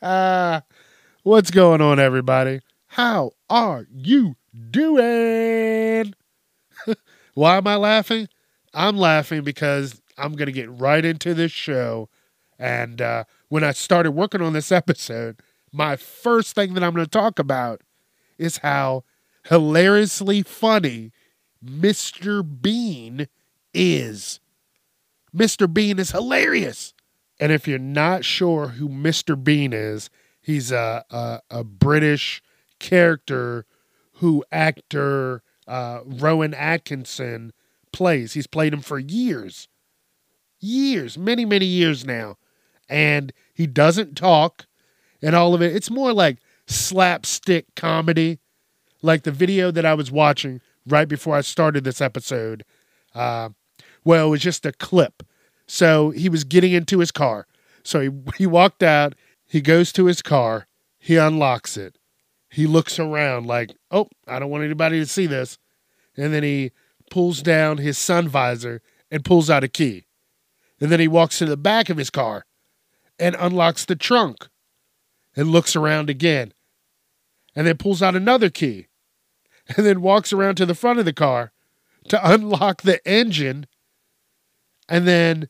What's going on, everybody? How are you doing? Why am I laughing? I'm laughing because I'm going to get right into this show. And uh, when I started working on this episode, my first thing that I'm going to talk about is how hilariously funny Mr. Bean is. Mr. Bean is hilarious. And if you're not sure who Mr. Bean is, he's a, a, a British character who actor uh, Rowan Atkinson plays. He's played him for years, years, many, many years now. And he doesn't talk and all of it. It's more like slapstick comedy, like the video that I was watching right before I started this episode. Uh, well, it was just a clip so he was getting into his car. So he, he walked out, he goes to his car, he unlocks it. He looks around like, oh, I don't want anybody to see this. And then he pulls down his sun visor and pulls out a key. And then he walks to the back of his car and unlocks the trunk and looks around again. And then pulls out another key. And then walks around to the front of the car to unlock the engine. And then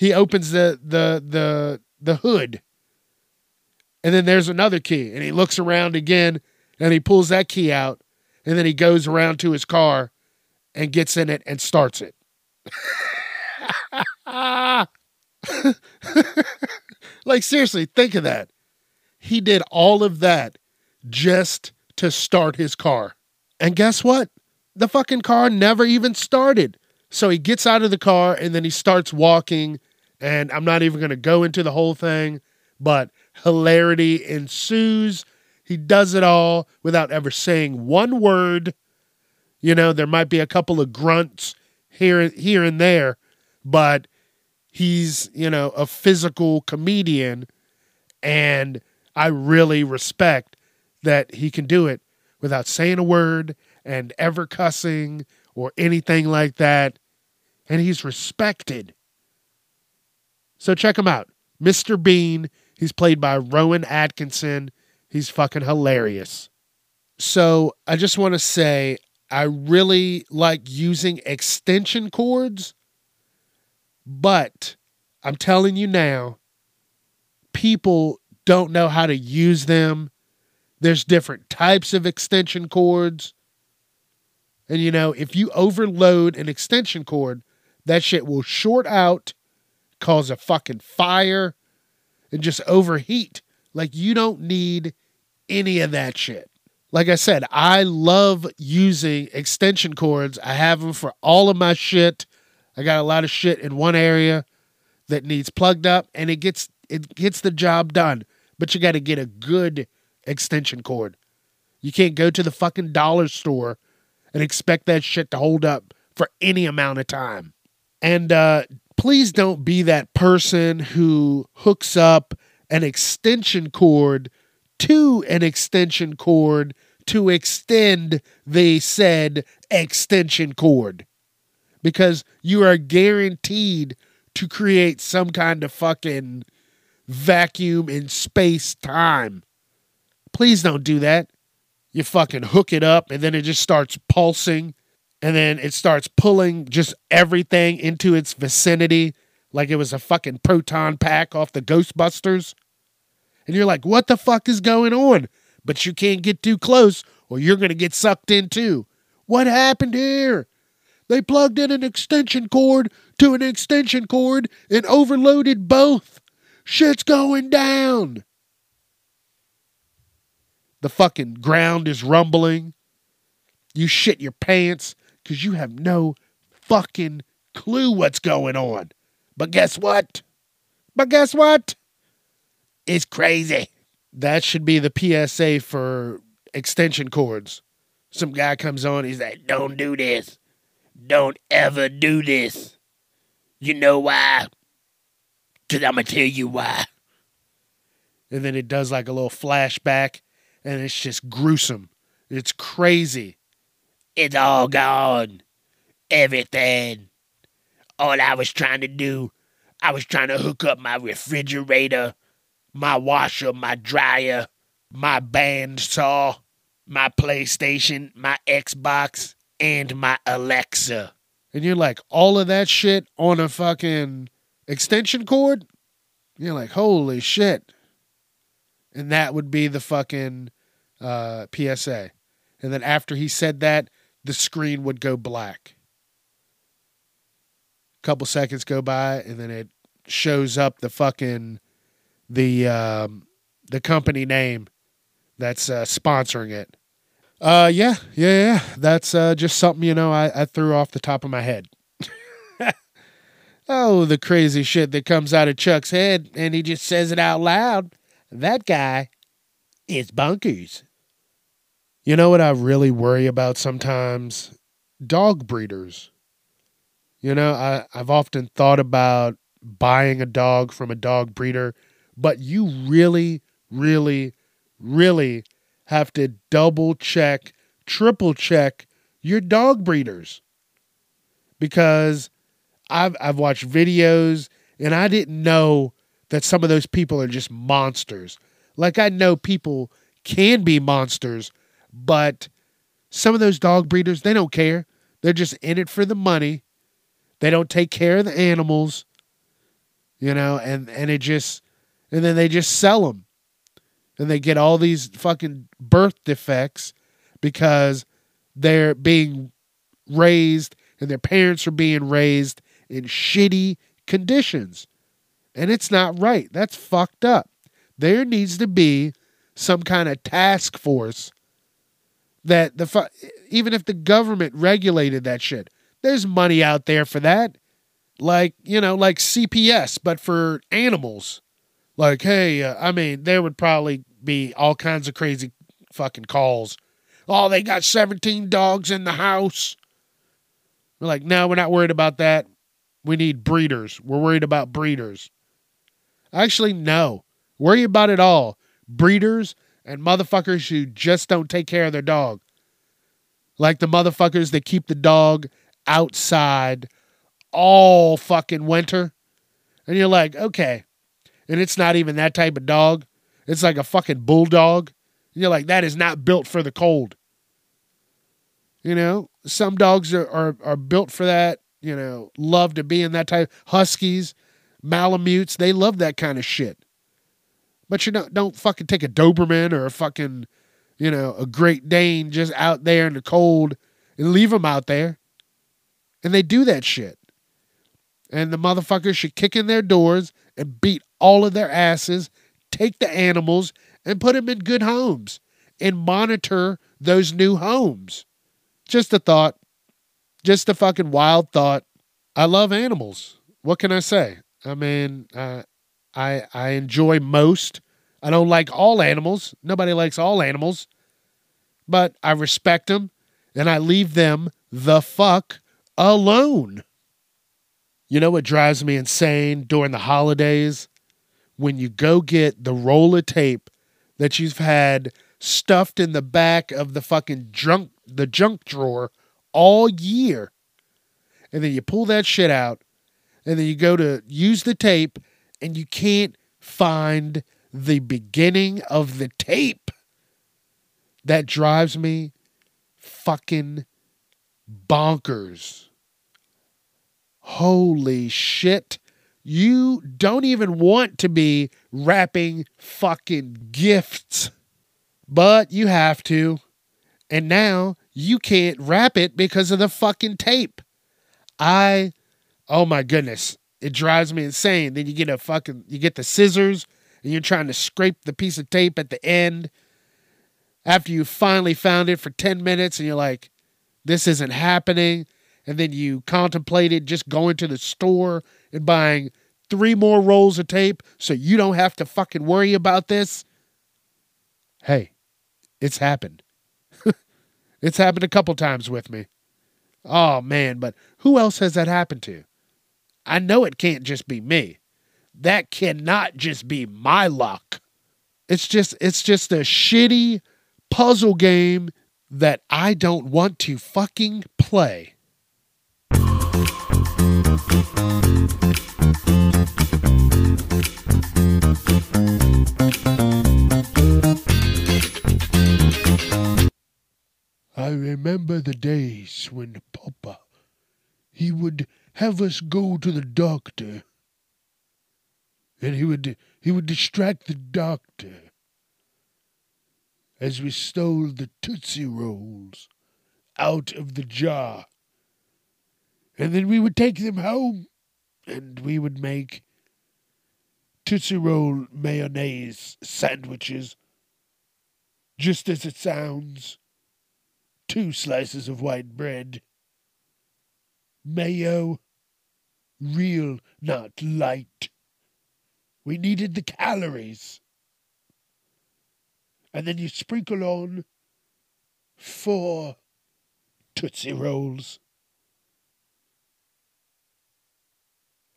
he opens the the the the hood. And then there's another key and he looks around again and he pulls that key out and then he goes around to his car and gets in it and starts it. Like seriously think of that. He did all of that just to start his car. And guess what? The fucking car never even started. So he gets out of the car and then he starts walking and I'm not even going to go into the whole thing, but hilarity ensues. He does it all without ever saying one word. You know, there might be a couple of grunts here here and there, but he's, you know, a physical comedian and I really respect that he can do it without saying a word and ever cussing or anything like that. And he's respected. So check him out. Mr. Bean. He's played by Rowan Atkinson. He's fucking hilarious. So I just want to say I really like using extension cords, but I'm telling you now, people don't know how to use them. There's different types of extension cords. And you know, if you overload an extension cord, that shit will short out cause a fucking fire and just overheat. Like you don't need any of that shit. Like I said, I love using extension cords. I have them for all of my shit. I got a lot of shit in one area that needs plugged up and it gets it gets the job done. But you got to get a good extension cord. You can't go to the fucking dollar store and expect that shit to hold up for any amount of time. And uh, please don't be that person who hooks up an extension cord to an extension cord to extend the said extension cord because you are guaranteed to create some kind of fucking vacuum in space time. Please don't do that. You fucking hook it up and then it just starts pulsing and then it starts pulling just everything into its vicinity like it was a fucking proton pack off the Ghostbusters. And you're like, what the fuck is going on? But you can't get too close or you're going to get sucked in too. What happened here? They plugged in an extension cord to an extension cord and overloaded both. Shit's going down. The fucking ground is rumbling. You shit your pants because you have no fucking clue what's going on. But guess what? But guess what? It's crazy. That should be the PSA for extension cords. Some guy comes on, he's like, Don't do this. Don't ever do this. You know why? Because I'm going to tell you why. And then it does like a little flashback, and it's just gruesome. It's crazy. It's all gone. Everything. All I was trying to do, I was trying to hook up my refrigerator, my washer, my dryer, my bandsaw, my PlayStation, my Xbox, and my Alexa. And you're like, all of that shit on a fucking extension cord? You're like, holy shit. And that would be the fucking uh, PSA. And then after he said that, the screen would go black. A couple seconds go by, and then it shows up the fucking the um, the company name that's uh, sponsoring it. Uh, yeah, yeah, yeah. That's uh, just something you know I, I threw off the top of my head. oh, the crazy shit that comes out of Chuck's head, and he just says it out loud. That guy is bunkers. You know what I really worry about sometimes? Dog breeders. You know, I, I've often thought about buying a dog from a dog breeder, but you really, really, really have to double check, triple check your dog breeders. Because I've I've watched videos and I didn't know that some of those people are just monsters. Like I know people can be monsters, but some of those dog breeders, they don't care. They're just in it for the money. They don't take care of the animals. You know, and and it just and then they just sell them and they get all these fucking birth defects because they're being raised and their parents are being raised in shitty conditions. And it's not right. That's fucked up. There needs to be some kind of task force that the fu- even if the government regulated that shit, there's money out there for that. Like, you know, like CPS, but for animals. Like, hey, uh, I mean, there would probably be all kinds of crazy fucking calls. Oh, they got 17 dogs in the house. We're like, no, we're not worried about that. We need breeders. We're worried about breeders. Actually, no. Worry about it all. Breeders and motherfuckers who just don't take care of their dog. Like the motherfuckers that keep the dog outside all fucking winter. And you're like, okay. And it's not even that type of dog. It's like a fucking bulldog. And You're like, that is not built for the cold. You know, some dogs are, are, are built for that, you know, love to be in that type. Huskies, Malamutes, they love that kind of shit. But you don't, don't fucking take a Doberman or a fucking, you know, a Great Dane just out there in the cold and leave them out there. And they do that shit. And the motherfuckers should kick in their doors and beat all of their asses take the animals and put them in good homes and monitor those new homes. Just a thought. Just a fucking wild thought. I love animals. What can I say? I mean, uh, I I enjoy most. I don't like all animals. Nobody likes all animals, but I respect them and I leave them the fuck alone. You know what drives me insane during the holidays? when you go get the roll of tape that you've had stuffed in the back of the fucking junk the junk drawer all year and then you pull that shit out and then you go to use the tape and you can't find the beginning of the tape that drives me fucking bonkers holy shit you don't even want to be wrapping fucking gifts, but you have to. And now you can't wrap it because of the fucking tape. I, oh my goodness, it drives me insane. Then you get a fucking, you get the scissors and you're trying to scrape the piece of tape at the end after you finally found it for 10 minutes and you're like, this isn't happening. and then you contemplated just going to the store and buying three more rolls of tape so you don't have to fucking worry about this. Hey, it's happened. it's happened a couple times with me. Oh man, but who else has that happened to? I know it can't just be me. That cannot just be my luck. It's just it's just a shitty puzzle game that I don't want to fucking play. I remember the days when Papa, he would have us go to the doctor. And he would he would distract the doctor as we stole the Tootsie Rolls out of the jar. And then we would take them home and we would make Tootsie Roll mayonnaise sandwiches. Just as it sounds two slices of white bread, mayo, real, not light. We needed the calories. And then you sprinkle on four Tootsie Rolls.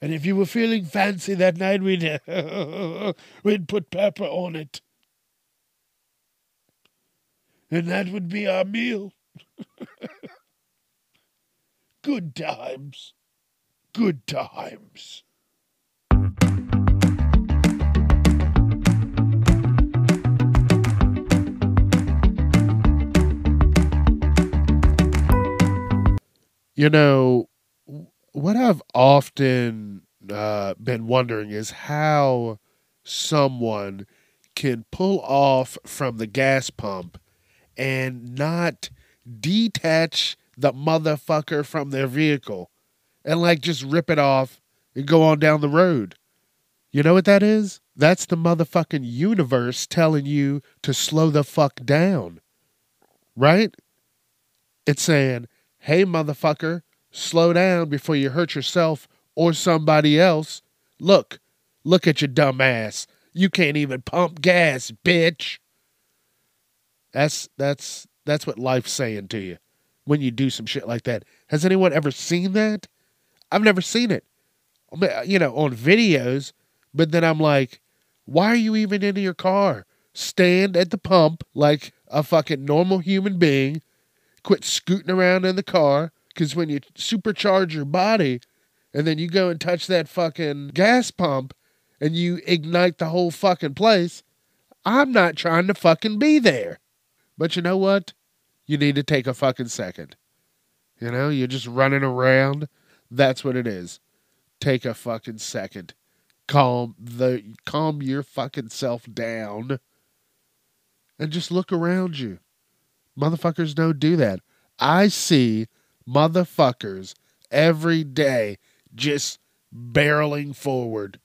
And if you were feeling fancy that night, we'd, we'd put pepper on it. And that would be our meal. Good times. Good times. You know, what I've often uh, been wondering is how someone can pull off from the gas pump and not detach the motherfucker from their vehicle and like just rip it off and go on down the road. You know what that is? That's the motherfucking universe telling you to slow the fuck down. Right? It's saying, hey, motherfucker, slow down before you hurt yourself or somebody else. Look, look at your dumb ass. You can't even pump gas, bitch. That's that's that's what life's saying to you when you do some shit like that. Has anyone ever seen that? I've never seen it. You know, on videos, but then I'm like, why are you even in your car? Stand at the pump like a fucking normal human being. Quit scooting around in the car because when you supercharge your body and then you go and touch that fucking gas pump and you ignite the whole fucking place, I'm not trying to fucking be there. But you know what? You need to take a fucking second. You know, you're just running around. That's what it is. Take a fucking second. Calm the calm your fucking self down. And just look around you. Motherfuckers don't do that. I see motherfuckers every day just barreling forward.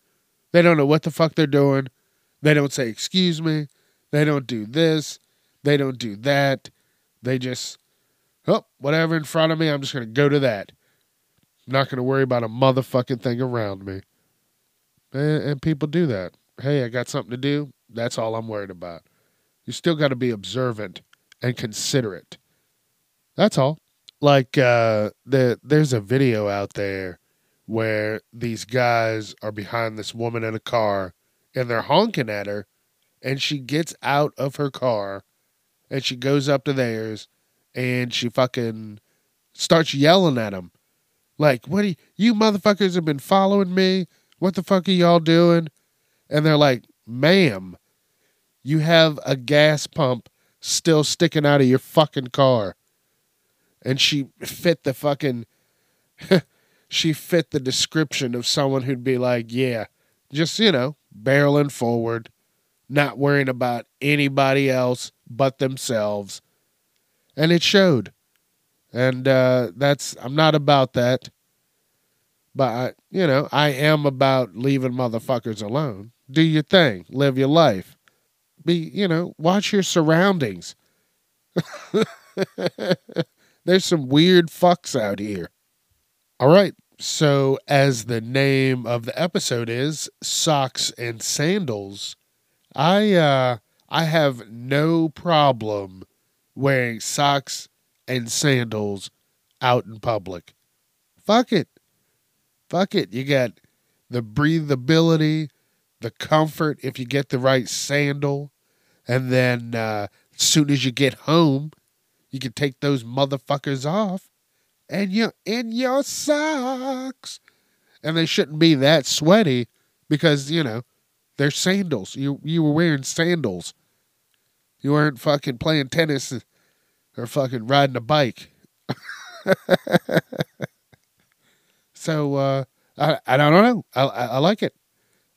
They don't know what the fuck they're doing. They don't say, excuse me. They don't do this. They don't do that. They just, oh, whatever in front of me, I'm just going to go to that. I'm not going to worry about a motherfucking thing around me. And, and people do that. Hey, I got something to do. That's all I'm worried about. You still got to be observant and considerate. That's all. Like uh, the there's a video out there where these guys are behind this woman in a car and they're honking at her and she gets out of her car and she goes up to theirs and she fucking starts yelling at them. Like, what you, you motherfuckers have been following me? What the fuck are y'all doing? And they're like, ma'am, you have a gas pump still sticking out of your fucking car. And she fit the fucking, she fit the description of someone who'd be like, yeah, just, you know, barreling forward, not worrying about anybody else but themselves. And it showed. And uh, that's, I'm not about that. But, I, you know, I am about leaving motherfuckers alone. Do your thing, live your life. Be, you know, watch your surroundings. There's some weird fucks out here. All right. So, as the name of the episode is, socks and sandals, I uh I have no problem wearing socks and sandals out in public. Fuck it. Fuck it. You got the breathability, the comfort if you get the right sandal, and then uh, as soon as you get home, you can take those motherfuckers off, and you're in your socks, and they shouldn't be that sweaty because you know they're sandals. You you were wearing sandals. You weren't fucking playing tennis or fucking riding a bike. so uh, I I don't know. I, I like it.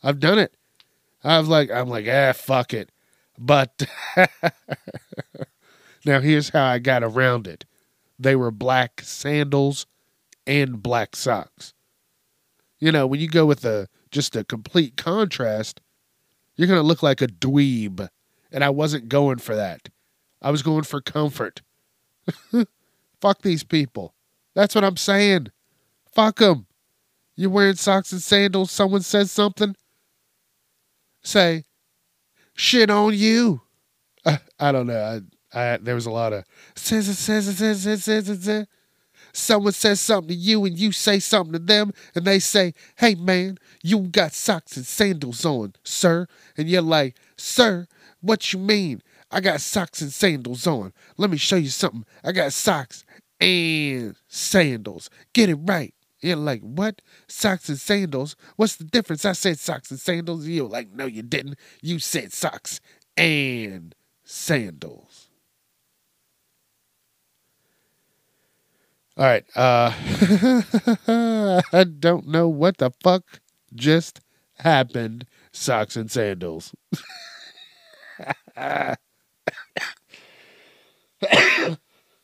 I've done it. I've like I'm like ah fuck it, but now here's how I got around it. They were black sandals and black socks. You know when you go with a just a complete contrast, you're gonna look like a dweeb, and I wasn't going for that. I was going for comfort. Fuck these people. That's what I'm saying. Fuck them. You're wearing socks and sandals. Someone says something. Say, shit on you. Uh, I don't know. I, I, there was a lot of. Someone says something to you and you say something to them and they say, "Hey man, you got socks and sandals on, sir." And you're like, "Sir, what you mean? I got socks and sandals on. Let me show you something. I got socks and sandals. Get it right. You're like, what? Socks and sandals? What's the difference? I said socks and sandals. You're like, no, you didn't. You said socks and sandals. All right. Uh I don't know what the fuck just happened. Socks and sandals.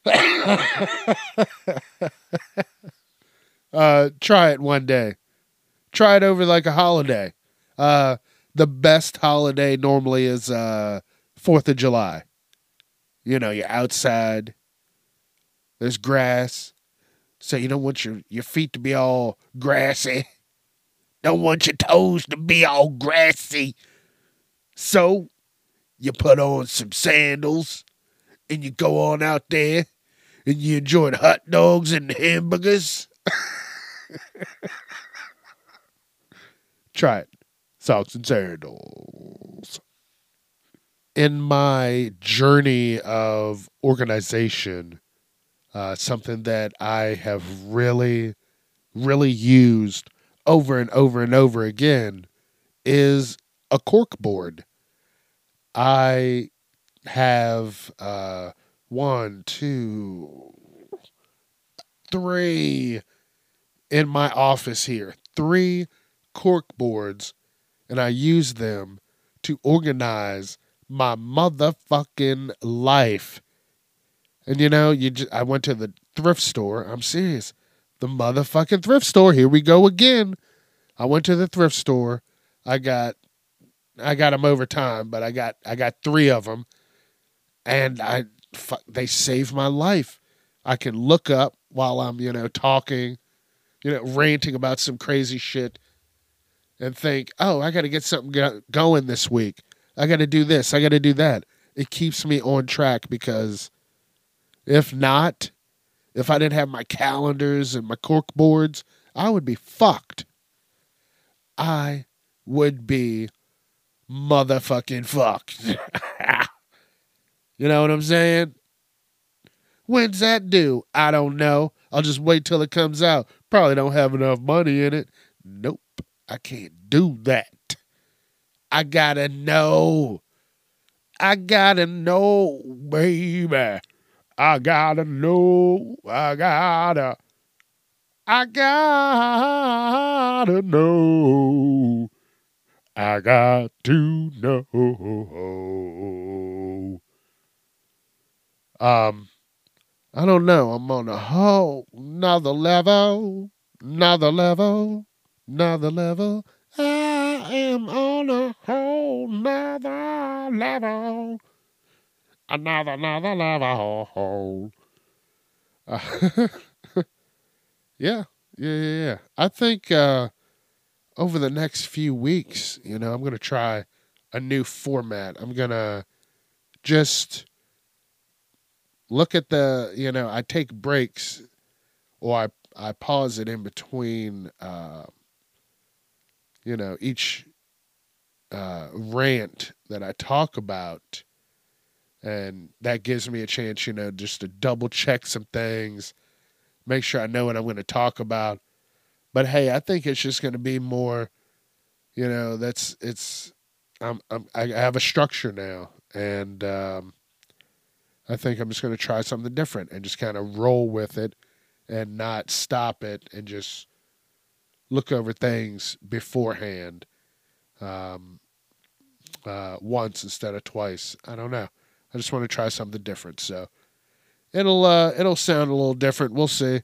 uh, try it one day. Try it over like a holiday. Uh, the best holiday normally is uh, Fourth of July. You know, you're outside. There's grass, so you don't want your your feet to be all grassy. Don't want your toes to be all grassy. So you put on some sandals and you go on out there and you enjoy the hot dogs and hamburgers. Try it. Socks and sandals. In my journey of organization, uh, something that I have really, really used over and over and over again is a cork board. I have uh, one, two, three in my office here. Three cork boards, and I use them to organize my motherfucking life. And you know, you just, I went to the thrift store. I'm serious. The motherfucking thrift store. Here we go again. I went to the thrift store. I got I got them over time, but I got I got 3 of them and I they saved my life. I can look up while I'm, you know, talking, you know, ranting about some crazy shit and think, "Oh, I got to get something go- going this week. I got to do this, I got to do that." It keeps me on track because if not, if I didn't have my calendars and my cork boards, I would be fucked. I would be motherfucking fucked. you know what I'm saying? When's that due? I don't know. I'll just wait till it comes out. Probably don't have enough money in it. Nope. I can't do that. I gotta know. I gotta know, baby. I gotta know. I gotta. I gotta know. I got to know. Um, I don't know. I'm on a whole another level, another level, another level. I am on a whole nother level, another another level. Uh, yeah, Yeah, yeah, yeah. I think uh, over the next few weeks, you know, I'm to try a new format. I'm to just look at the, you know, I take breaks or I, I pause it in between, uh, you know, each uh, rant that I talk about. And that gives me a chance, you know, just to double check some things make sure I know what I'm going to talk about. But hey, I think it's just going to be more, you know, that's it's. I'm, I'm I have a structure now, and um, I think I'm just going to try something different and just kind of roll with it, and not stop it and just look over things beforehand, um, uh, once instead of twice. I don't know. I just want to try something different. So it'll uh, it'll sound a little different. We'll see.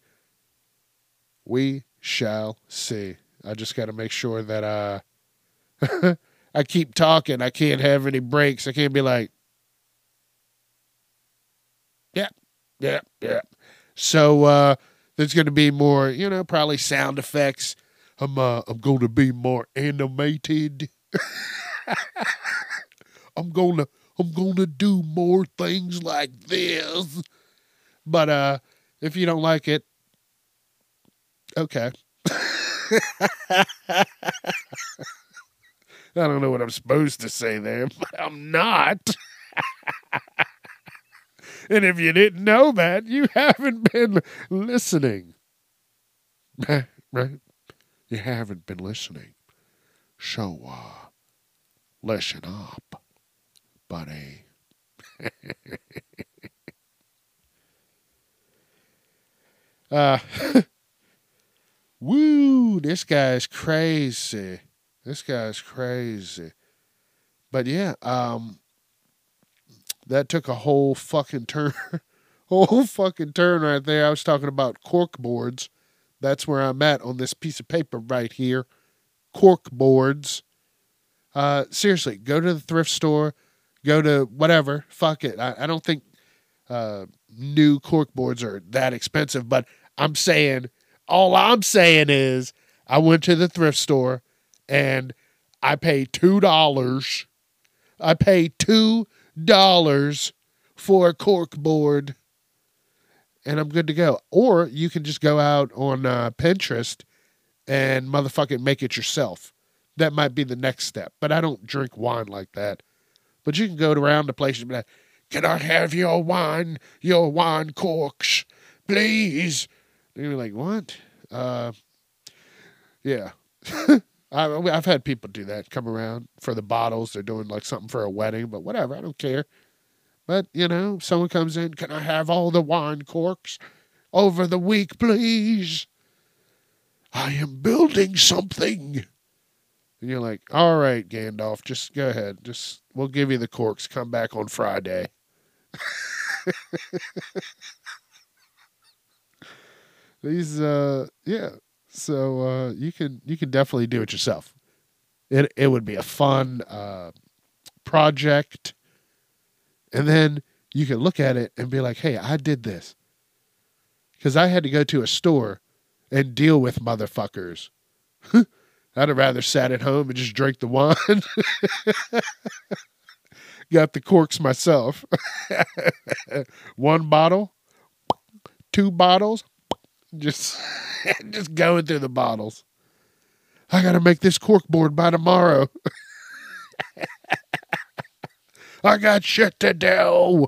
We shall see. I just got to make sure that uh, I keep talking. I can't have any breaks. I can't be like, yeah, yeah, yeah. So uh, there's going to be more, you know, probably sound effects. I'm uh, I'm going to be more animated. I'm gonna I'm gonna do more things like this. But uh, if you don't like it, okay. I don't know what I'm supposed to say there, but I'm not. and if you didn't know that, you haven't been listening. right? You haven't been listening. So, uh, listen up, buddy. Uh, woo, this guy's crazy. This guy's crazy. But yeah, um, that took a whole fucking turn, whole fucking turn right there. I was talking about cork boards. That's where I'm at on this piece of paper right here. Cork boards. Uh, seriously, go to the thrift store, go to whatever. Fuck it. I, I don't think uh, new cork boards are that expensive, but I'm saying, all I'm saying is, I went to the thrift store and I paid $2. I paid $2 for a cork board and I'm good to go. Or you can just go out on uh, Pinterest and motherfucking make it yourself. That might be the next step. But I don't drink wine like that. But you can go around the place and be like, Can I have your wine, your wine corks, please? You're like, what? Uh, yeah. I, I've had people do that, come around for the bottles. They're doing like something for a wedding, but whatever. I don't care. But, you know, someone comes in, can I have all the wine corks over the week, please? I am building something. And you're like, all right, Gandalf, just go ahead. Just, we'll give you the corks. Come back on Friday. these uh yeah so uh you can you can definitely do it yourself. It it would be a fun uh project. And then you can look at it and be like hey i did this. Because i had to go to a store and deal with motherfuckers. I'd have rather sat at home and just drank the wine. Got the corks myself. One bottle two bottles just just going through the bottles. I got to make this cork board by tomorrow. I got shit to do.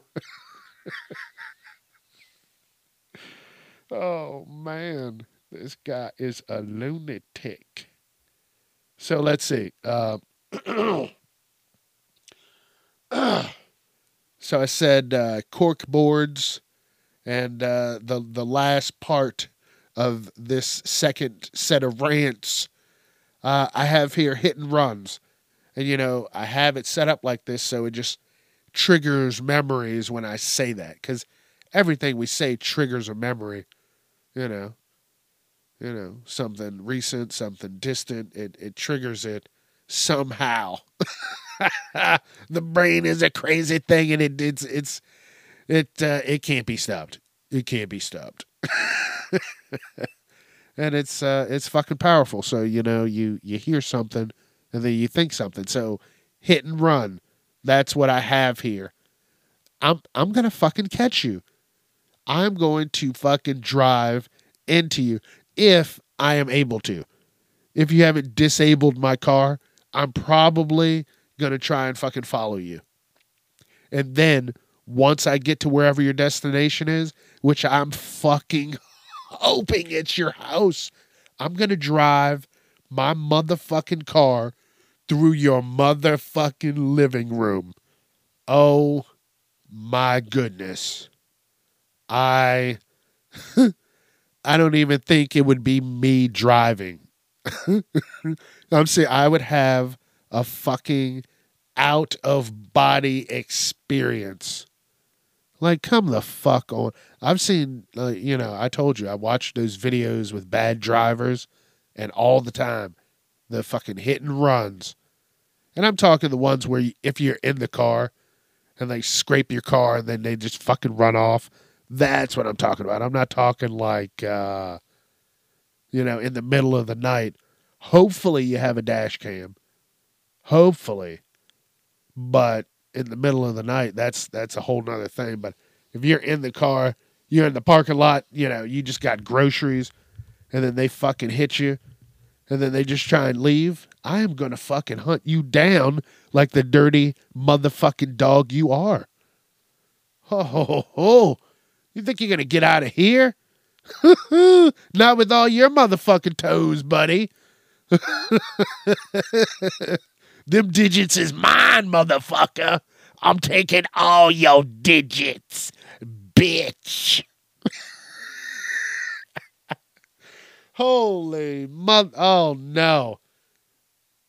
oh man, this guy is a lunatic. So let's see. Uh, so I said uh, cork boards, and uh, the the last part of this second set of rants. Uh, I have here hit and runs. And, you know, I have it set up like this so it just triggers memories when I say that. Because everything we say triggers a memory, you know. You know, something recent, something distant, it, it triggers it somehow. the brain is a crazy thing and it it's it's it uh, it can't be stopped. It can't be stopped. and it's uh, it's fucking powerful. So you know, you you hear something, and then you think something. So hit and run. That's what I have here. I'm I'm gonna fucking catch you. I'm going to fucking drive into you if I am able to. If you haven't disabled my car, I'm probably gonna try and fucking follow you. And then once I get to wherever your destination is, which I'm fucking hoping it's your house, I'm gonna drive my motherfucking car through your motherfucking living room. Oh my goodness. I I don't even think it would be me driving. I'm saying I would have a fucking out of body experience. Like, come the fuck on. I've seen, uh, you know, I told you, I watched those videos with bad drivers, and all the time, the fucking hit and runs. And I'm talking the ones where you, if you're in the car and they scrape your car and then they just fucking run off. That's what I'm talking about. I'm not talking like, uh, you know, in the middle of the night. Hopefully, you have a dash cam. Hopefully. But in the middle of the night, that's that's a whole nother thing. But if you're in the car, you're in the parking lot, you know, you just got groceries, and then they fucking hit you, and then they just try and leave. I am gonna fucking hunt you down like the dirty motherfucking dog you are. Ho ho ho! You think you're gonna get out of here? Not with all your motherfucking toes, buddy. Them digits is mine, motherfucker. I'm taking all your digits, bitch. Holy mother! Oh no!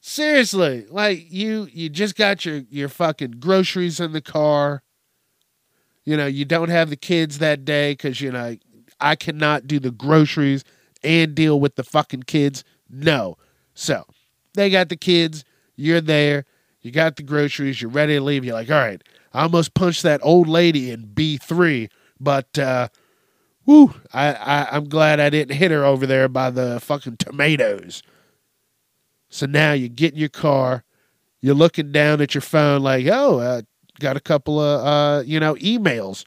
Seriously, like you, you just got your your fucking groceries in the car. You know, you don't have the kids that day because you know I cannot do the groceries and deal with the fucking kids. No, so they got the kids you're there. You got the groceries. You're ready to leave. You're like, all right, I almost punched that old lady in B3, but uh, whoo, I, I, I'm glad I didn't hit her over there by the fucking tomatoes. So now you get in your car. You're looking down at your phone like, oh, uh, got a couple of, uh, you know, emails.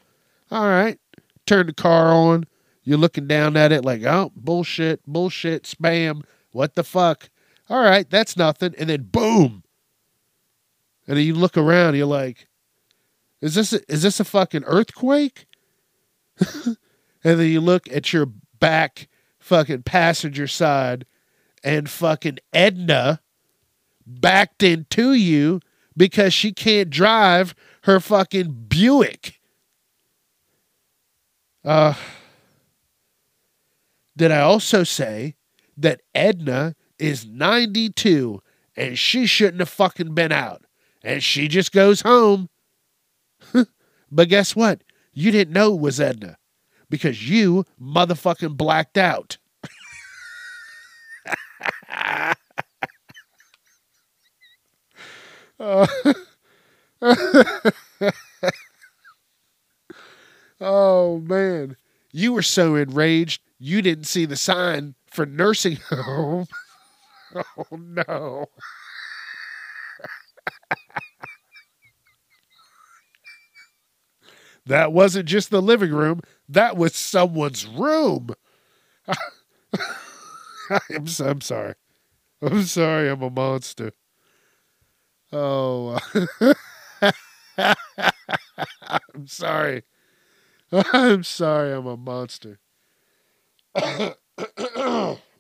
All right. Turn the car on. You're looking down at it like, oh, bullshit, bullshit, spam. What the fuck? All right, that's nothing. And then boom. And then you look around, you're like, is this a, is this a fucking earthquake? and then you look at your back fucking passenger side and fucking Edna backed into you because she can't drive her fucking Buick. Uh, did I also say that Edna is 92 and she shouldn't have fucking been out. And she just goes home. but guess what? You didn't know it was Edna because you motherfucking blacked out. oh man, you were so enraged you didn't see the sign for nursing home. Oh no. that wasn't just the living room, that was someone's room. I'm, so, I'm sorry. I'm sorry, I'm a monster. Oh, uh, I'm sorry. I'm sorry, I'm a monster.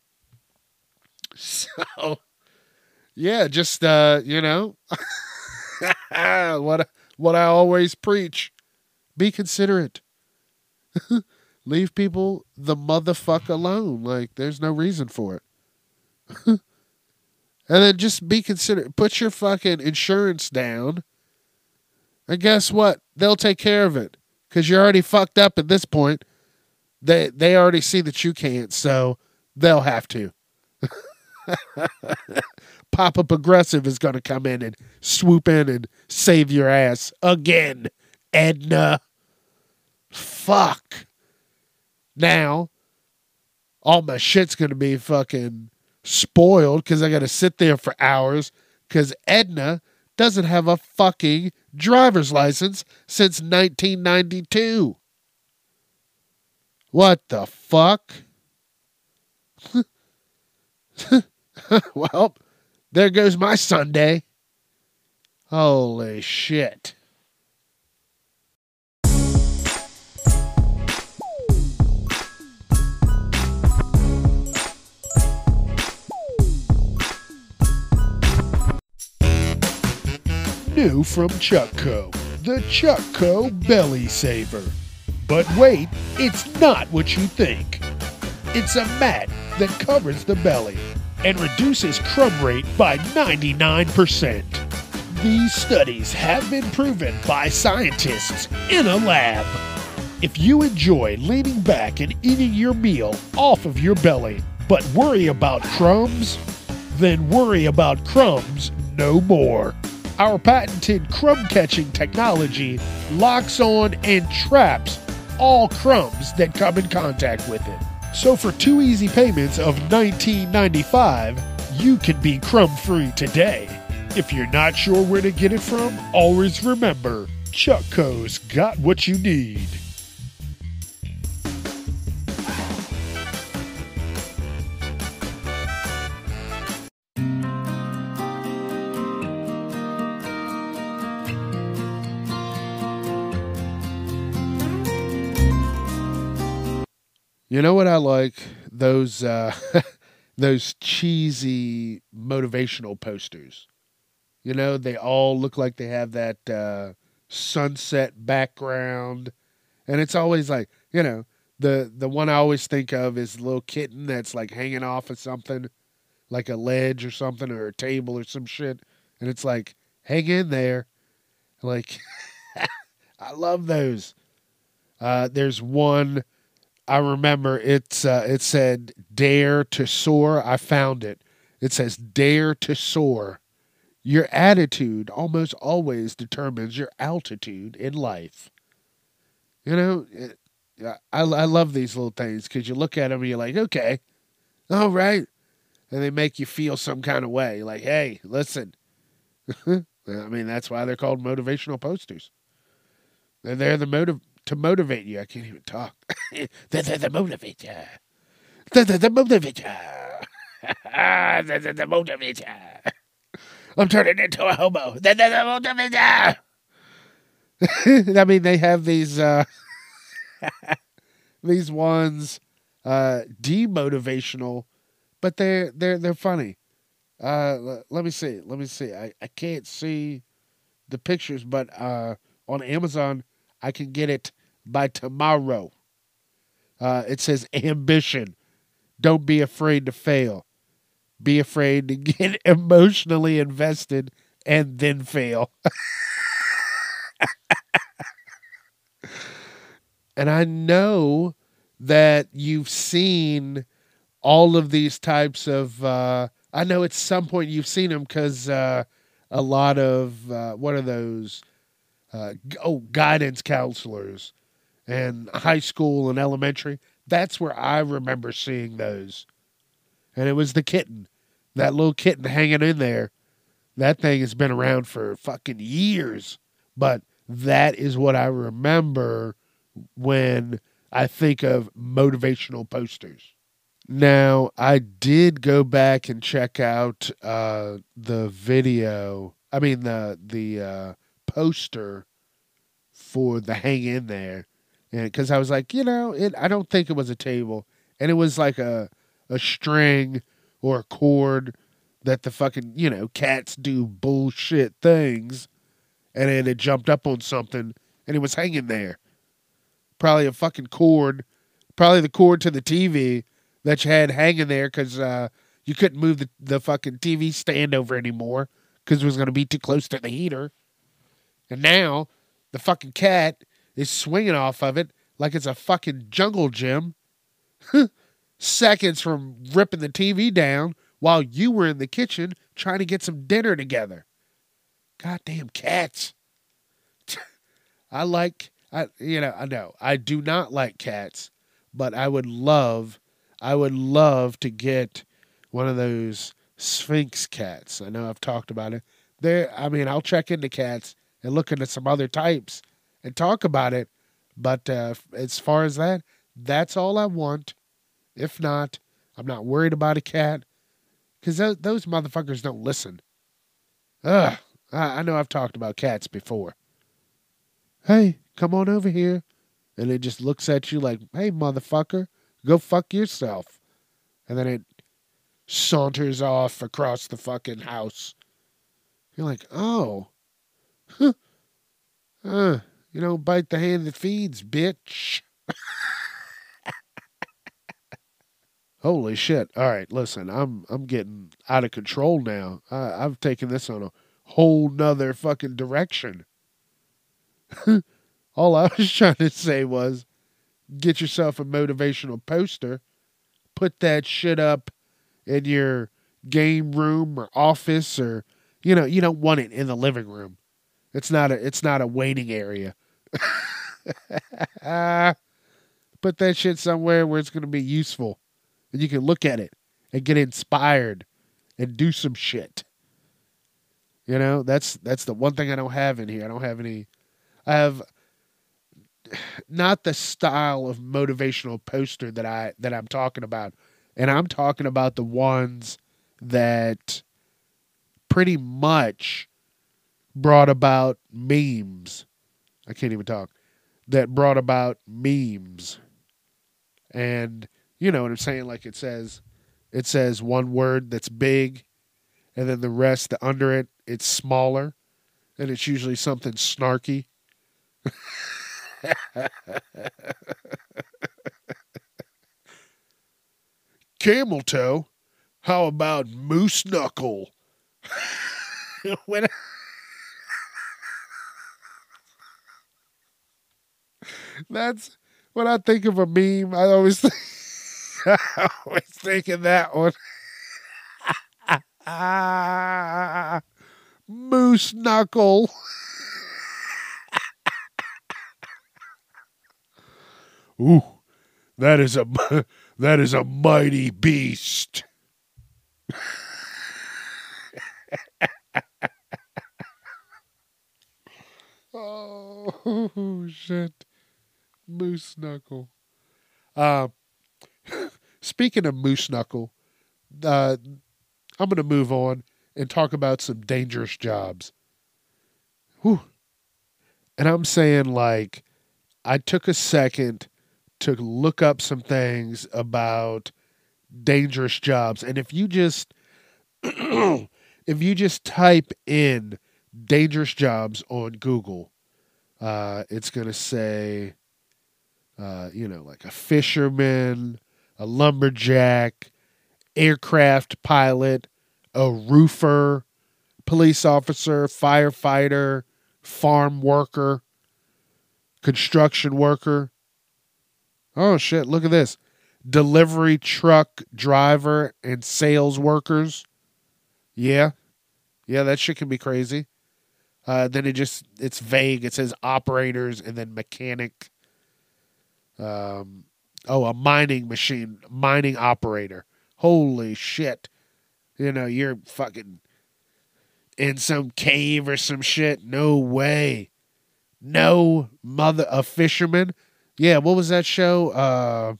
So, yeah, just uh, you know, what what I always preach: be considerate. Leave people the motherfuck alone. Like, there's no reason for it. and then just be considerate. Put your fucking insurance down. And guess what? They'll take care of it because you're already fucked up at this point. They they already see that you can't, so they'll have to. Papa Progressive is going to come in and swoop in and save your ass again, Edna. Fuck. Now, all my shit's going to be fucking spoiled because I got to sit there for hours because Edna doesn't have a fucking driver's license since 1992. What the fuck? well, there goes my Sunday. Holy shit. New from Chuckco, the Chuckco Belly Saver. But wait, it's not what you think. It's a mat that covers the belly and reduces crumb rate by 99%. These studies have been proven by scientists in a lab. If you enjoy leaning back and eating your meal off of your belly, but worry about crumbs, then worry about crumbs no more. Our patented crumb catching technology locks on and traps all crumbs that come in contact with it. So for two easy payments of $19.95, you can be crumb free today. If you're not sure where to get it from, always remember Chuck Chuckco's got what you need. You know what I like? Those uh, those cheesy motivational posters. You know, they all look like they have that uh, sunset background, and it's always like you know the the one I always think of is the little kitten that's like hanging off of something, like a ledge or something or a table or some shit, and it's like hang in there, like I love those. Uh, there's one I remember it's uh, it said dare to soar. I found it. It says dare to soar. Your attitude almost always determines your altitude in life. You know, I, I love these little things because you look at them and you're like, okay, all right. And they make you feel some kind of way. Like, hey, listen. I mean, that's why they're called motivational posters. They're the motive to motivate you. I can't even talk. the, the, the motivator. The, the, the motivator. the, the, the motivator. I'm turning into a hobo. The, the, the motivator. I mean, they have these uh, these ones uh, demotivational, but they're they're they're funny. Uh, let me see. Let me see. I, I can't see the pictures, but uh, on Amazon I can get it by tomorrow. Uh, it says ambition. Don't be afraid to fail. Be afraid to get emotionally invested and then fail. and I know that you've seen all of these types of. Uh, I know at some point you've seen them because uh, a lot of uh, what are those? Uh, oh, guidance counselors and high school and elementary. That's where I remember seeing those. And it was the kitten, that little kitten hanging in there. That thing has been around for fucking years. But that is what I remember when I think of motivational posters. Now, I did go back and check out uh, the video. I mean the the uh, poster for the hang in there because I was like, you know, it, I don't think it was a table, and it was like a a string or a cord that the fucking you know cats do bullshit things, and then it jumped up on something and it was hanging there, probably a fucking cord, probably the cord to the TV that you had hanging there because uh, you couldn't move the the fucking TV stand over anymore because it was to be too close to the heater, and now the fucking cat is swinging off of it like it's a fucking jungle gym. Seconds from ripping the TV down while you were in the kitchen trying to get some dinner together. Goddamn cats. I like I you know, I know. I do not like cats, but I would love I would love to get one of those Sphynx cats. I know I've talked about it. There, I mean, I'll check into cats and look into some other types and talk about it. But uh, as far as that, that's all I want. If not, I'm not worried about a cat because those, those motherfuckers don't listen. Ugh, I, I know I've talked about cats before. Hey, come on over here. And it just looks at you like, hey, motherfucker, go fuck yourself. And then it saunters off across the fucking house. You're like, oh, huh. Uh, you don't bite the hand that feeds, bitch. Holy shit! All right, listen, I'm I'm getting out of control now. I, I've taken this on a whole nother fucking direction. All I was trying to say was, get yourself a motivational poster, put that shit up in your game room or office, or you know, you don't want it in the living room. It's not a it's not a waiting area. Put that shit somewhere where it's going to be useful and you can look at it and get inspired and do some shit. You know, that's that's the one thing I don't have in here. I don't have any I have not the style of motivational poster that I that I'm talking about. And I'm talking about the ones that pretty much brought about memes. I can't even talk. That brought about memes. And you know what I'm saying? Like it says it says one word that's big and then the rest the under it it's smaller and it's usually something snarky. Camel toe? How about moose knuckle? when That's when I think of a meme, I always think I was thinking that one. Moose knuckle. Ooh, that is a that is a mighty beast. oh shit, moose knuckle. Um, Speaking of moose knuckle, uh, I'm going to move on and talk about some dangerous jobs. Whew. And I'm saying, like, I took a second to look up some things about dangerous jobs. And if you just, if you just type in dangerous jobs on Google, uh, it's going to say, uh, you know, like a fisherman, a lumberjack, aircraft pilot, a roofer, police officer, firefighter, farm worker, construction worker. Oh shit, look at this. Delivery truck driver and sales workers. Yeah. Yeah, that shit can be crazy. Uh, then it just it's vague. It says operators and then mechanic. Um, oh, a mining machine, mining operator. Holy shit. You know, you're fucking in some cave or some shit. No way. No mother a fisherman. Yeah, what was that show? Uh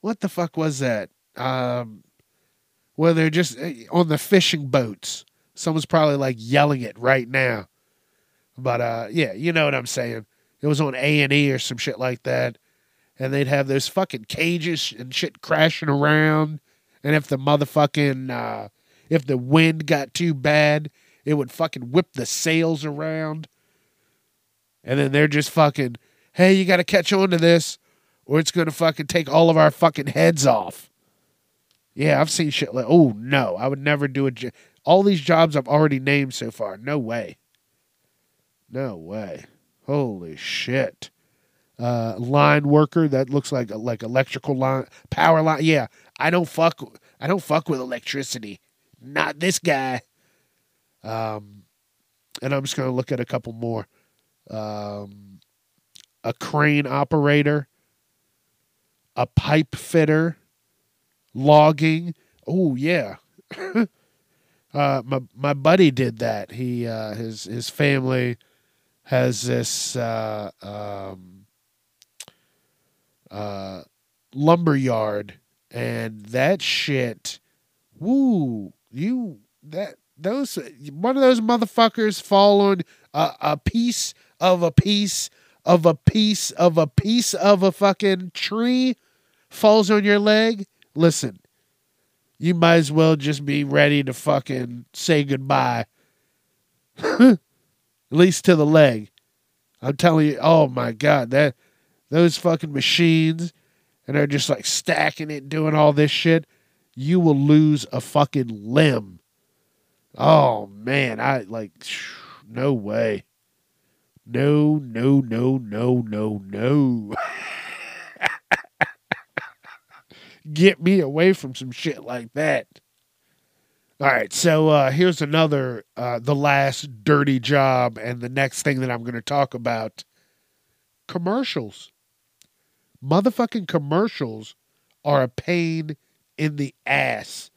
what the fuck was that? Um they're just eh, on the fishing boats. Someone's probably like yelling it right now. But uh yeah, you know what I'm saying. It was on A and E or some shit like that and they'd have those fucking cages and shit crashing around. And if the motherfucking uh, if the wind got too bad, it would fucking whip the sails around. And then they're just fucking, hey, you got to catch on to this, or it's gonna fucking take all of our fucking heads off. Yeah, I've seen shit like, oh no, I would never do a. Jo- all these jobs I've already named so far, no way. No way. Holy shit uh, line worker that looks like like electrical line, power line. Yeah, I don't fuck. I don't fuck with electricity. Not this guy. Um, and I'm just gonna look at a couple more. Um, a crane operator, a pipe fitter, logging. Oh yeah. uh, my my buddy did that. He uh, his his family has this uh, um, uh, lumber yard, and that shit. Woo! You that those one of those motherfuckers fall on a, a piece of a piece of a piece of a piece of a fucking tree falls on your leg. Listen, you might as well just be ready to fucking say goodbye. At least to the leg. I'm telling you, oh my god, that those fucking machines and they're just like stacking it, doing all this shit. You will lose a fucking limb. Oh man, I like no way. No, no, no, no, no, no. Get me away from some shit like that. All right, so uh, here's another, uh, the last dirty job, and the next thing that I'm going to talk about commercials. Motherfucking commercials are a pain in the ass,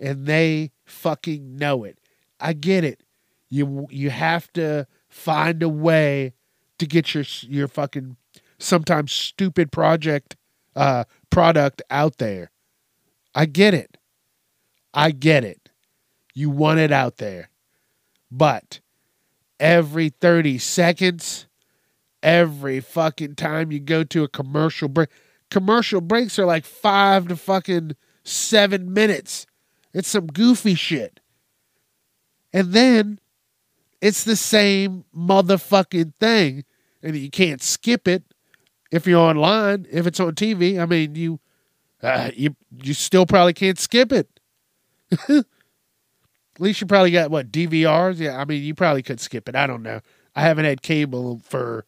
and they fucking know it. I get it. You you have to find a way to get your your fucking sometimes stupid project uh product out there. I get it. I get it. You want it out there. But every 30 seconds, every fucking time you go to a commercial break, commercial breaks are like 5 to fucking 7 minutes. It's some goofy shit. And then it's the same motherfucking thing, and you can't skip it if you're online. If it's on TV, I mean, you uh, you you still probably can't skip it. At least you probably got what DVRs. Yeah, I mean, you probably could skip it. I don't know. I haven't had cable for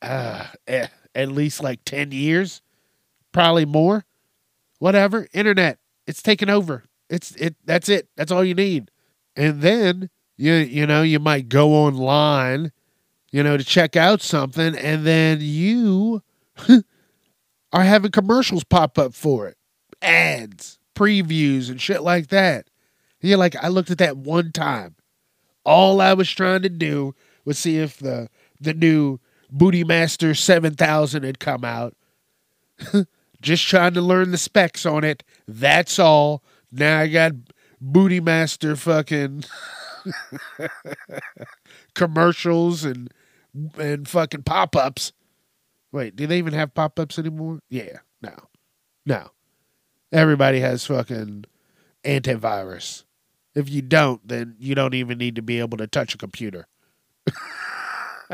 uh, eh, at least like ten years, probably more. Whatever. Internet. It's taken over. It's it. That's it. That's all you need. And then you you know you might go online you know to check out something and then you are having commercials pop up for it ads previews and shit like that you're like i looked at that one time all i was trying to do was see if the the new booty master 7000 had come out just trying to learn the specs on it that's all now i got booty master fucking commercials and and fucking pop ups. Wait, do they even have pop ups anymore? Yeah, no, no. Everybody has fucking antivirus. If you don't, then you don't even need to be able to touch a computer.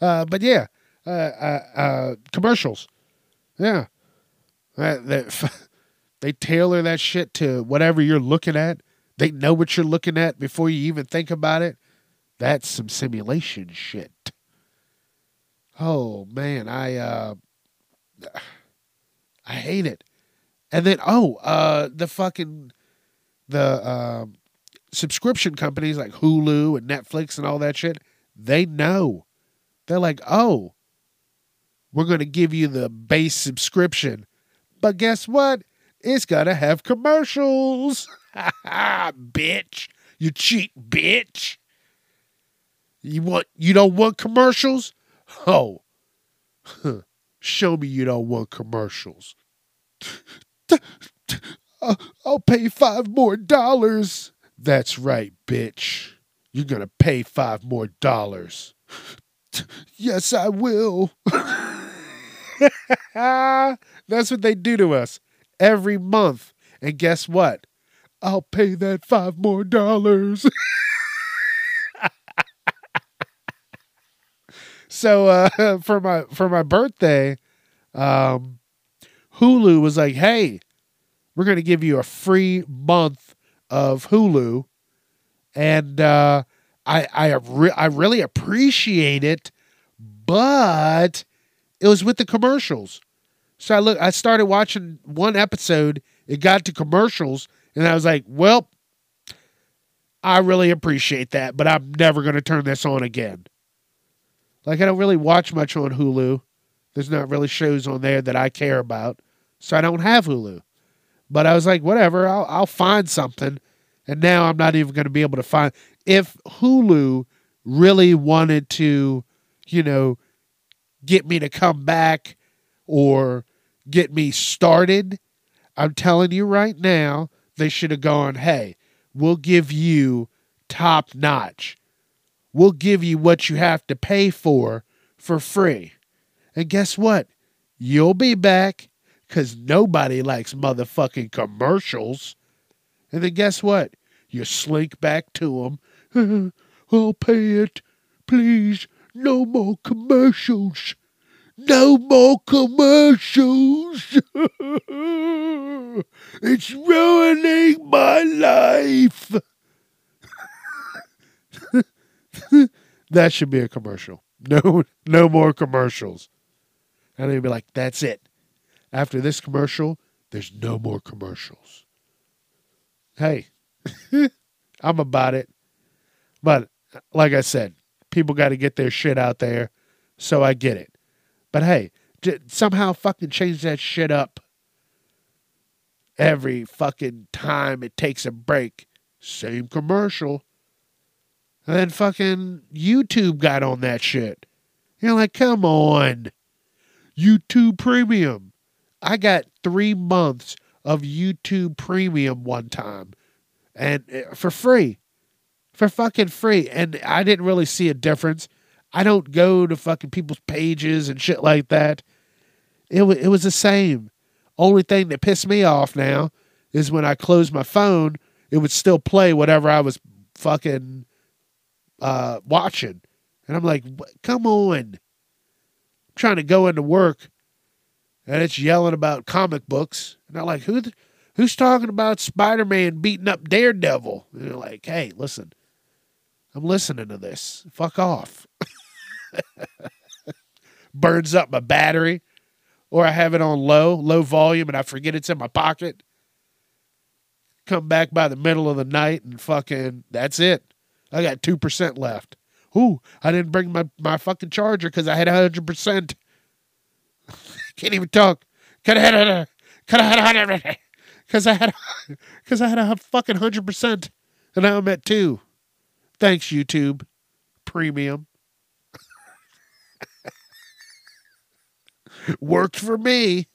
uh, but yeah, uh, uh, uh commercials. Yeah. they, they tailor that shit to whatever you're looking at they know what you're looking at before you even think about it. That's some simulation shit. Oh man, I uh I hate it. And then oh, uh the fucking the uh, subscription companies like Hulu and Netflix and all that shit, they know. They're like, "Oh, we're going to give you the base subscription." But guess what? It's going to have commercials. bitch. You cheat bitch. You want you don't want commercials? Oh. Show me you don't want commercials. I'll pay five more dollars. That's right, bitch. You're to pay five more dollars. yes, I will. That's what they do to us every month. And guess what? I'll pay that five more dollars. so uh, for my for my birthday, um, Hulu was like, "Hey, we're going to give you a free month of Hulu," and uh, I I re- I really appreciate it, but it was with the commercials. So I look, I started watching one episode. It got to commercials, and I was like, well, I really appreciate that, but I'm never going to turn this on again. Like, I don't really watch much on Hulu. There's not really shows on there that I care about, so I don't have Hulu. But I was like, whatever, I'll, I'll find something. And now I'm not even going to be able to find. If Hulu really wanted to, you know, get me to come back or get me started, I'm telling you right now, they should have gone, hey, we'll give you top notch. We'll give you what you have to pay for for free. And guess what? You'll be back because nobody likes motherfucking commercials. And then guess what? You slink back to them. I'll pay it. Please, no more commercials. No more commercials. it's ruining my life. that should be a commercial. No, no more commercials. And they'd be like, that's it. After this commercial, there's no more commercials. Hey, I'm about it. But like I said, people got to get their shit out there. So I get it. But hey, somehow fucking change that shit up every fucking time it takes a break. Same commercial. And then fucking YouTube got on that shit. You're like, come on. YouTube Premium. I got three months of YouTube Premium one time and uh, for free. For fucking free. And I didn't really see a difference. I don't go to fucking people's pages and shit like that. It, w- it was the same. Only thing that pissed me off now is when I closed my phone, it would still play whatever I was fucking uh, watching. And I'm like, come on. Trying to go into work and it's yelling about comic books. And like, who who's talking about Spider Man beating up Daredevil? And they're like, hey, listen, I'm listening to this. Fuck off. Burns up my battery, or I have it on low, low volume, and I forget it's in my pocket. Come back by the middle of the night and fucking, that's it. I got 2% left. Ooh, I didn't bring my, my fucking charger because I had 100%. Can't even talk. Could have had a, could have had a, because I had, because I had a fucking 100%. And now I'm at two. Thanks, YouTube Premium. Worked for me.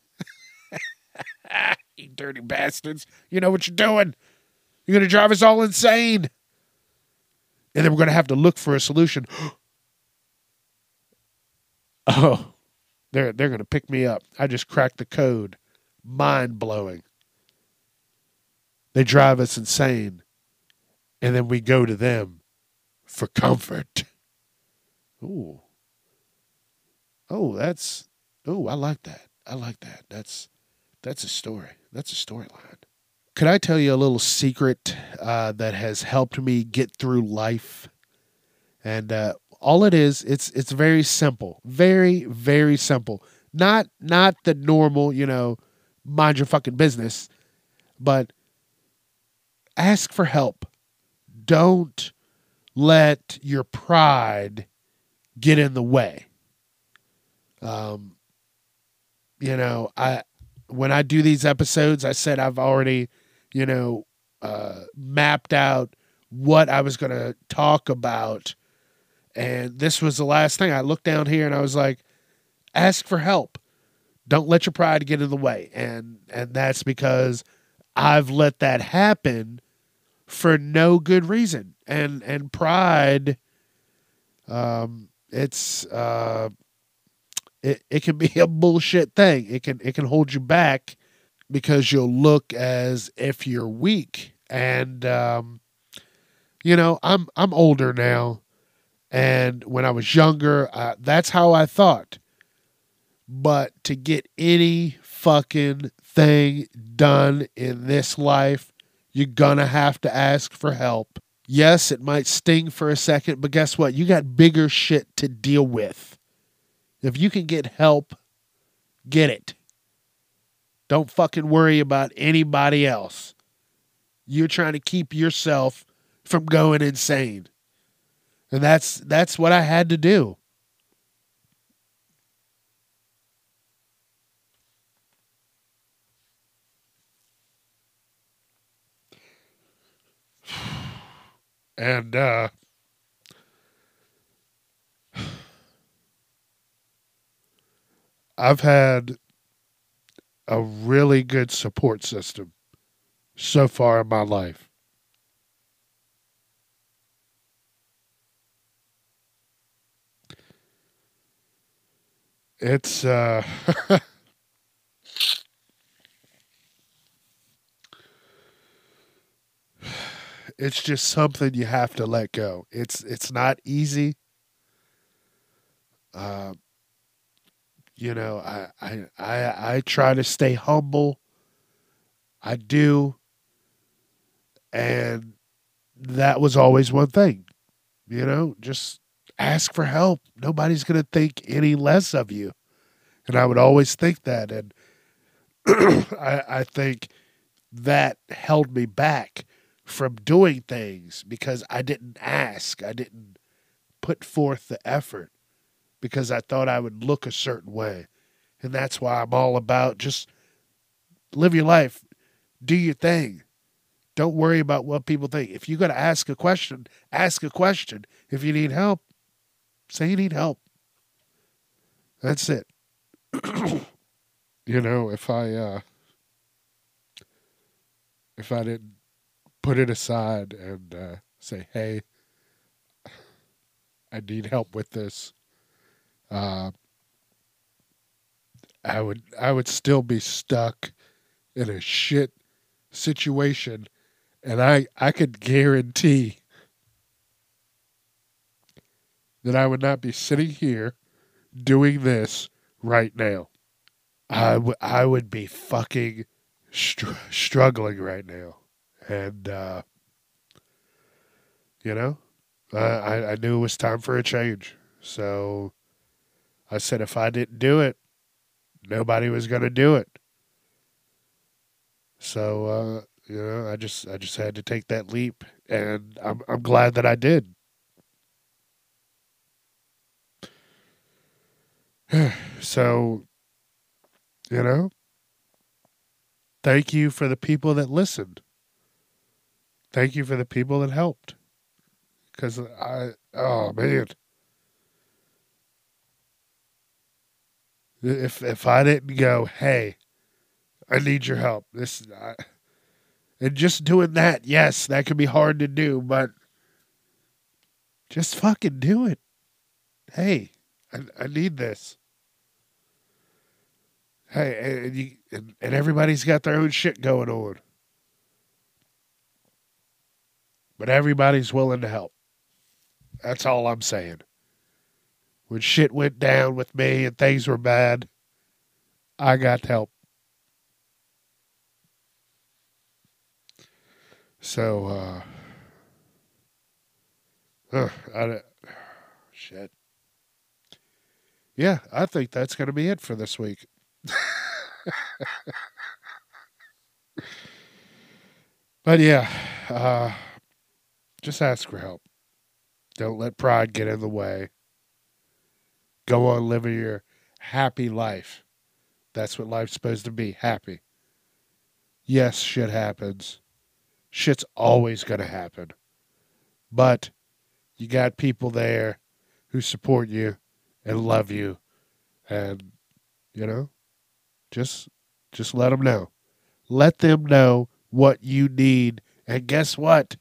you dirty bastards. You know what you're doing. You're going to drive us all insane and then we're going to have to look for a solution. oh, they're they're going to pick me up. I just cracked the code. Mind blowing. They drive us insane, and then we go to them for comfort. Ooh. Oh, that's oh, I like that. I like that. That's that's a story. That's a storyline. Could I tell you a little secret uh, that has helped me get through life? And uh, all it is, it's it's very simple, very very simple. Not not the normal, you know, mind your fucking business, but ask for help. Don't let your pride get in the way. Um, you know, I when I do these episodes, I said I've already you know, uh, mapped out what I was going to talk about. And this was the last thing. I looked down here and I was like, ask for help. Don't let your pride get in the way. And and that's because I've let that happen for no good reason. And and pride um it's uh it, it can be a bullshit thing. It can it can hold you back because you'll look as if you're weak. And um, you know, I'm I'm older now, and when I was younger, uh, that's how I thought. But to get any fucking thing done in this life, you're gonna have to ask for help. Yes, it might sting for a second, but guess what? You got bigger shit to deal with. If you can get help, get it. Don't fucking worry about anybody else. You're trying to keep yourself from going insane. And that's that's what I had to do. And uh I've had a really good support system so far in my life. It's uh it's just something you have to let go. It's it's not easy. Uh, you know, I, I I I try to stay humble. I do. And that was always one thing. You know, just ask for help. Nobody's going to think any less of you. And I would always think that. And I, I think that held me back from doing things because I didn't ask. I didn't put forth the effort because I thought I would look a certain way. And that's why I'm all about just live your life, do your thing. Don't worry about what people think. If you're going to ask a question, ask a question. If you need help, say you need help. That's it. you know, if I uh if I didn't put it aside and uh, say, "Hey, I need help with this," uh, I would I would still be stuck in a shit situation, and I I could guarantee that I would not be sitting here doing this right now. I, w- I would be fucking str- struggling right now. And, uh, you know, I, I, I knew it was time for a change. So I said if I didn't do it, nobody was going to do it. So, uh, you know, I just I just had to take that leap, and I'm I'm glad that I did. so, you know, thank you for the people that listened. Thank you for the people that helped. Because I, oh man. If if I didn't go, hey, I need your help. This, I, and just doing that, yes, that can be hard to do, but just fucking do it. Hey, I, I need this. Hey, and, you, and, and everybody's got their own shit going on. But everybody's willing to help. That's all I'm saying. When shit went down with me and things were bad, I got help. So, uh, uh I, shit. Yeah, I think that's going to be it for this week. but yeah, uh, just ask for help. Don't let pride get in the way. Go on living your happy life. That's what life's supposed to be happy. Yes, shit happens. Shit's always going to happen. But you got people there who support you and love you and you know just just let them know. Let them know what you need. And guess what?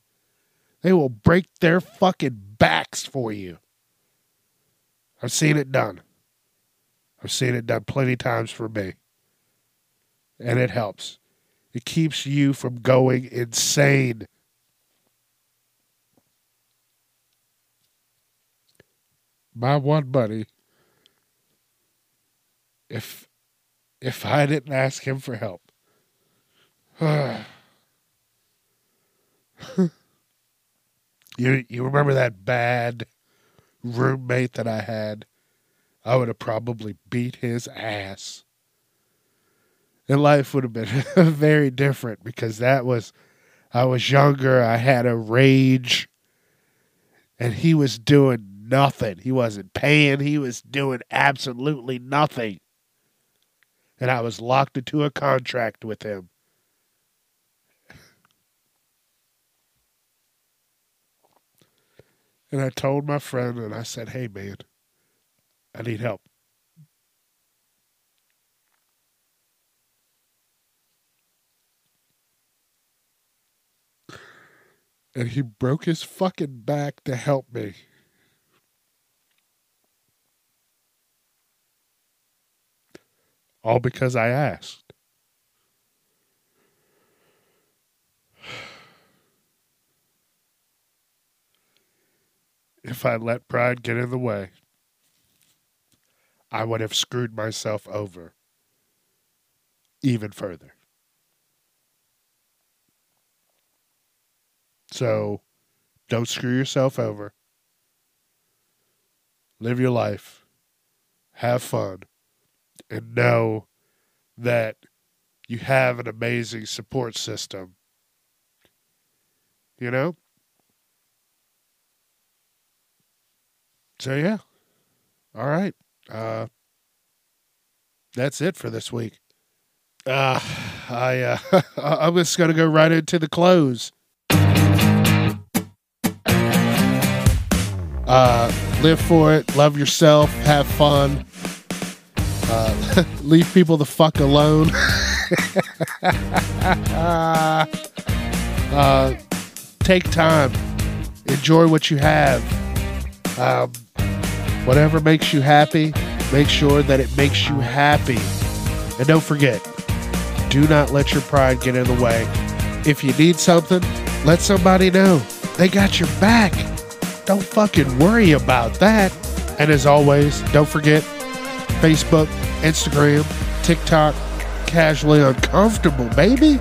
They will break their fucking backs for you. I've seen it done. I've seen it done plenty times for me. And it helps. It keeps you from going insane. My one buddy, if if I didn't ask him for help. you you remember that bad roommate that I had? I would have probably beat his ass. And life would have been very different because that was I was younger, I had a rage, and he was doing nothing. He wasn't paying, he was doing absolutely nothing and I was locked into a contract with him. And I told my friend, and I said, hey, man, I need help. And he broke his fucking back to help me. All because I asked. If I let pride get in the way, I would have screwed myself over even further. So don't screw yourself over. Live your life. Have fun. And know that you have an amazing support system. You know? So, yeah. All right. Uh, that's it for this week. Uh, I, uh, I'm just to go right into the close. Uh, live for it. Love yourself. Have fun. Uh, leave people the fuck alone. uh, take time. Enjoy what you have. Um, whatever makes you happy, make sure that it makes you happy. And don't forget, do not let your pride get in the way. If you need something, let somebody know. They got your back. Don't fucking worry about that. And as always, don't forget Facebook, Instagram, TikTok, casually uncomfortable, baby.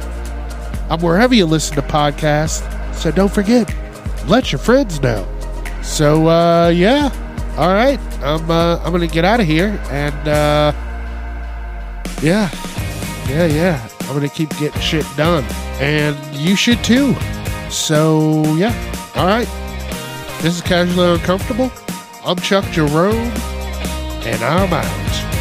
I'm wherever you listen to podcasts. So don't forget, let your friends know. So uh yeah. All right. I'm uh I'm gonna get out of here and uh yeah. Yeah, yeah. I'm gonna keep getting shit done. And you should too. So yeah. All right. This is Casually Uncomfortable. I'm Chuck Jerome, and I'm out.